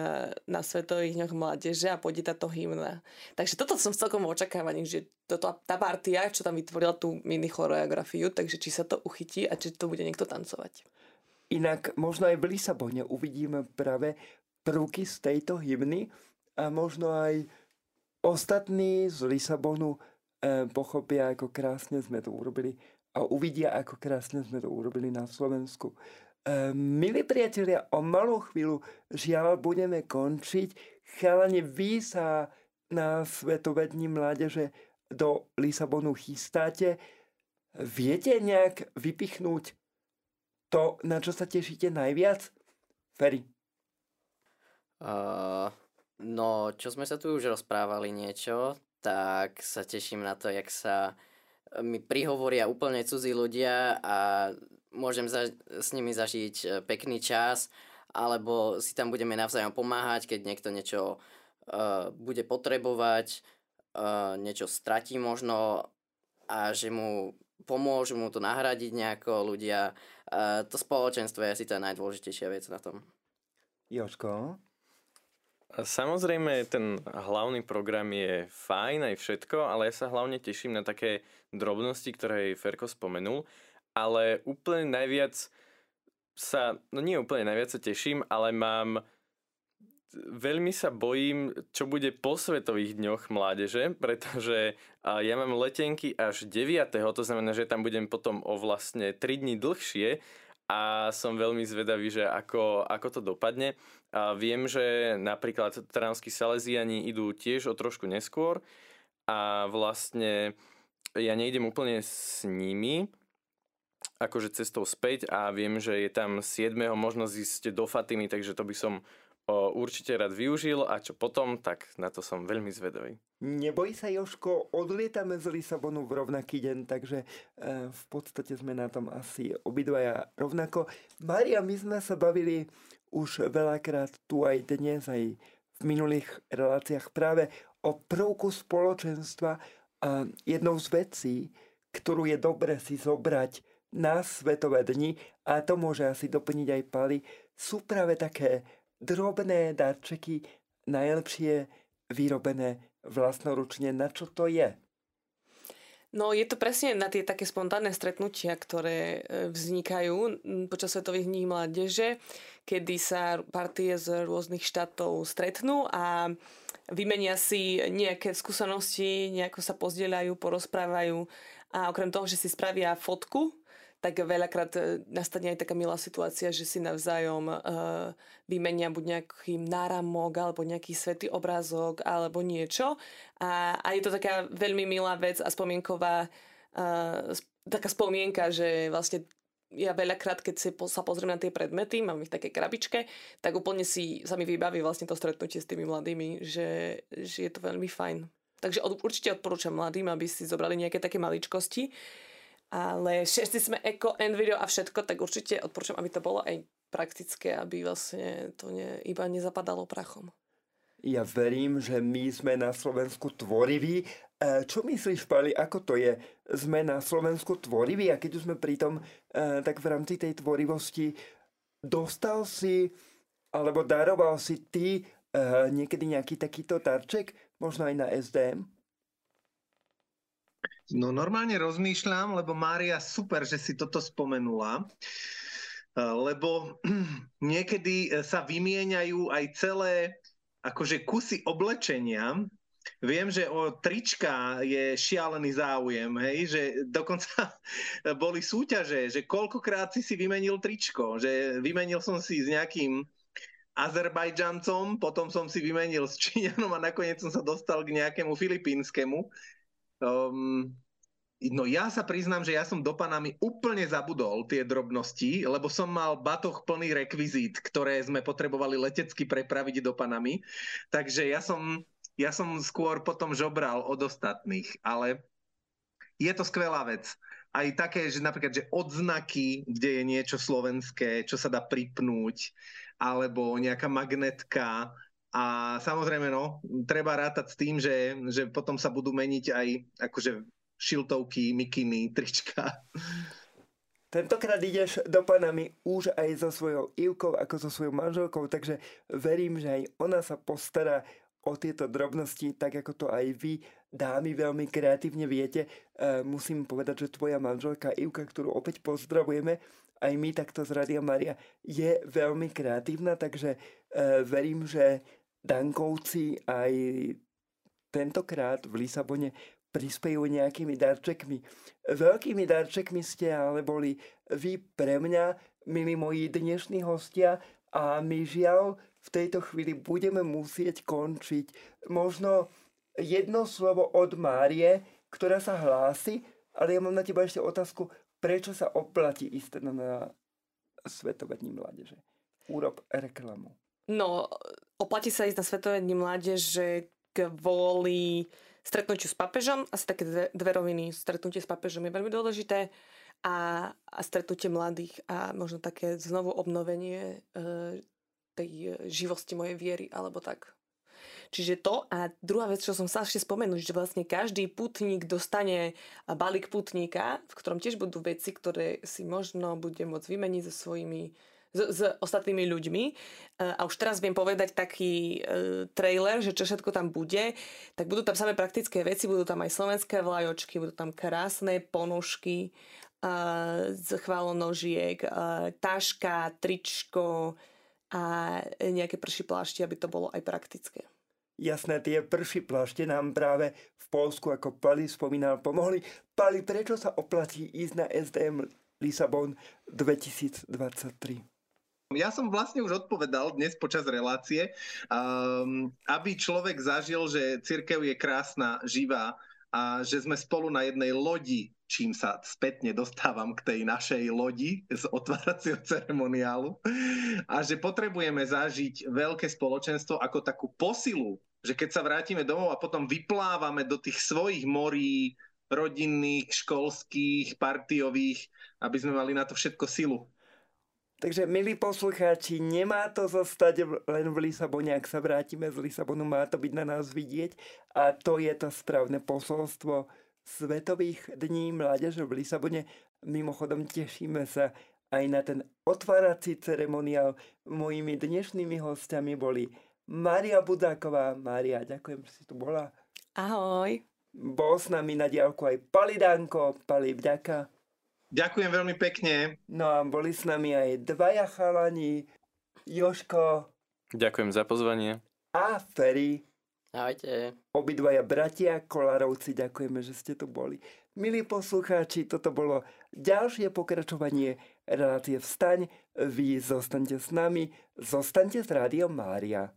na Svetových dňoch mládeže a pôjde táto hymna. Takže toto som celkom v očakávaní, že toto, tá partia, čo tam vytvorila tú mini choreografiu, takže či sa to uchytí a či to bude niekto tancovať. Inak možno aj v Lisabone uvidíme práve prvky z tejto hymny a možno aj ostatní z Lisabonu e, pochopia, ako krásne sme to urobili a uvidia, ako krásne sme to urobili na Slovensku. E, milí priatelia, o malú chvíľu žiaľ budeme končiť. Chalani, vy sa na Svetové dni mládeže do Lisabonu chystáte. Viete nejak vypichnúť to, na čo sa tešíte najviac? Ferry. Uh, no, čo sme sa tu už rozprávali niečo, tak sa teším na to, jak sa mi prihovoria úplne cudzí ľudia a môžem za, s nimi zažiť e, pekný čas, alebo si tam budeme navzájom pomáhať, keď niekto niečo uh, bude potrebovať, uh, niečo stratí možno a že mu pomôžu mu to nahradiť nejako ľudia. Uh, to spoločenstvo je asi tá najdôležitejšia vec na tom. Joško? Samozrejme, ten hlavný program je fajn aj všetko, ale ja sa hlavne teším na také drobnosti, ktoré aj Ferko spomenul, ale úplne najviac sa, no nie úplne najviac sa teším, ale mám veľmi sa bojím, čo bude po Svetových dňoch mládeže, pretože ja mám letenky až 9. To znamená, že tam budem potom o vlastne 3 dní dlhšie a som veľmi zvedavý, že ako, ako to dopadne. A viem, že napríklad Tránskí Salesiani idú tiež o trošku neskôr a vlastne ja nejdem úplne s nimi, akože cestou späť a viem, že je tam 7. možnosť ísť do Fatimy, takže to by som určite rád využil a čo potom, tak na to som veľmi zvedavý. Neboj sa, Joško, odlietame z Lisabonu v rovnaký deň, takže e, v podstate sme na tom asi obidvaja rovnako. Maria, my sme sa bavili už veľakrát tu aj dnes, aj v minulých reláciách práve o prvku spoločenstva. A jednou z vecí, ktorú je dobre si zobrať na Svetové dni, a to môže asi doplniť aj Pali, sú práve také drobné darčeky, najlepšie vyrobené vlastnoručne. Na čo to je? No je to presne na tie také spontánne stretnutia, ktoré e, vznikajú počas Svetových dní mládeže, kedy sa partie z rôznych štátov stretnú a vymenia si nejaké skúsenosti, nejako sa pozdieľajú, porozprávajú a okrem toho, že si spravia fotku tak veľakrát e, nastane aj taká milá situácia, že si navzájom uh, vymenia buď nejaký náramok alebo nejaký svetý obrázok alebo niečo. A, a je to taká veľmi milá vec a spomienková uh, taká spomienka, že vlastne ja veľakrát, keď si po, sa pozriem na tie predmety, mám ich v takej krabičke, tak úplne si sa mi vybaví vlastne to stretnutie s tými mladými, že, že je to veľmi fajn. Takže od, určite odporúčam mladým, aby si zobrali nejaké také maličkosti ale všetci sme eko, envideo a všetko, tak určite odporúčam, aby to bolo aj praktické, aby vlastne to ne, iba nezapadalo prachom. Ja verím, že my sme na Slovensku tvoriví. E, čo myslíš, Pali, ako to je? Sme na Slovensku tvoriví a keď už sme pri tom, e, tak v rámci tej tvorivosti dostal si alebo daroval si ty e, niekedy nejaký takýto tarček možno aj na SDM? No normálne rozmýšľam, lebo Mária, super, že si toto spomenula, lebo niekedy sa vymieňajú aj celé akože kusy oblečenia, Viem, že o trička je šialený záujem, hej, že dokonca boli súťaže, že koľkokrát si si vymenil tričko, že vymenil som si s nejakým Azerbajdžancom, potom som si vymenil s Číňanom a nakoniec som sa dostal k nejakému filipínskemu. Um, no ja sa priznám, že ja som do Panamy úplne zabudol tie drobnosti, lebo som mal batoh plný rekvizít, ktoré sme potrebovali letecky prepraviť do Panamy. Takže ja som, ja som skôr potom žobral od ostatných, ale je to skvelá vec. Aj také, že napríklad, že odznaky, kde je niečo slovenské, čo sa dá pripnúť, alebo nejaká magnetka, a samozrejme, no, treba rátať s tým, že, že potom sa budú meniť aj akože šiltovky, mikiny, trička. Tentokrát ideš do Panamy už aj so svojou Ivkou, ako so svojou manželkou, takže verím, že aj ona sa postará o tieto drobnosti, tak ako to aj vy, dámy, veľmi kreatívne viete. E, musím povedať, že tvoja manželka Ivka, ktorú opäť pozdravujeme, aj my takto z Radia Maria, je veľmi kreatívna, takže e, verím, že Dankovci aj tentokrát v Lisabone prispejú nejakými darčekmi. Veľkými darčekmi ste ale boli vy pre mňa, milí moji dnešní hostia, a my žiaľ v tejto chvíli budeme musieť končiť. Možno jedno slovo od Márie, ktorá sa hlási, ale ja mám na teba ešte otázku, prečo sa oplatí ísť na Svetové dní mládeže? Urob reklamu. No, oplatí sa ísť na Svetové dni mládeže kvôli stretnutiu s papežom. Asi také dve, dve roviny. Stretnutie s papežom je veľmi dôležité a, a stretnutie mladých a možno také znovu obnovenie e, tej živosti mojej viery alebo tak. Čiže to a druhá vec, čo som sa ešte spomenúť, že vlastne každý putník dostane balík putníka, v ktorom tiež budú veci, ktoré si možno bude môcť vymeniť so svojimi s, s ostatnými ľuďmi. E, a už teraz viem povedať taký e, trailer, že čo všetko tam bude. Tak budú tam samé praktické veci, budú tam aj slovenské vlajočky, budú tam krásne ponožky e, z chválonožiek, e, taška, tričko a nejaké prší plášti, aby to bolo aj praktické. Jasné, tie prší plášte nám práve v Polsku, ako Pali spomínal, pomohli. Pali, prečo sa oplatí ísť na SDM Lisabon 2023? Ja som vlastne už odpovedal dnes počas relácie, um, aby človek zažil, že církev je krásna, živá a že sme spolu na jednej lodi, čím sa spätne dostávam k tej našej lodi z otváracieho ceremoniálu a že potrebujeme zažiť veľké spoločenstvo ako takú posilu, že keď sa vrátime domov a potom vyplávame do tých svojich morí, rodinných, školských, partiových, aby sme mali na to všetko silu. Takže, milí poslucháči, nemá to zostať len v Lisabone, ak sa vrátime z Lisabonu, má to byť na nás vidieť a to je to správne posolstvo Svetových dní mládeže v Lisabone. Mimochodom, tešíme sa aj na ten otvárací ceremoniál. Mojimi dnešnými hostiami boli Mária Budáková. Mária, ďakujem, že si tu bola. Ahoj. Bol s nami na diálku aj Pali Danko. Pali, vďaka. Ďakujem veľmi pekne. No a boli s nami aj dvaja chalani, Joško. Ďakujem za pozvanie. A Ferry. Ahojte. Obidvaja bratia Kolarovci, ďakujeme, že ste tu boli. Milí poslucháči, toto bolo ďalšie pokračovanie relácie Vstaň. Vy zostaňte s nami, zostaňte s Rádiom Mária.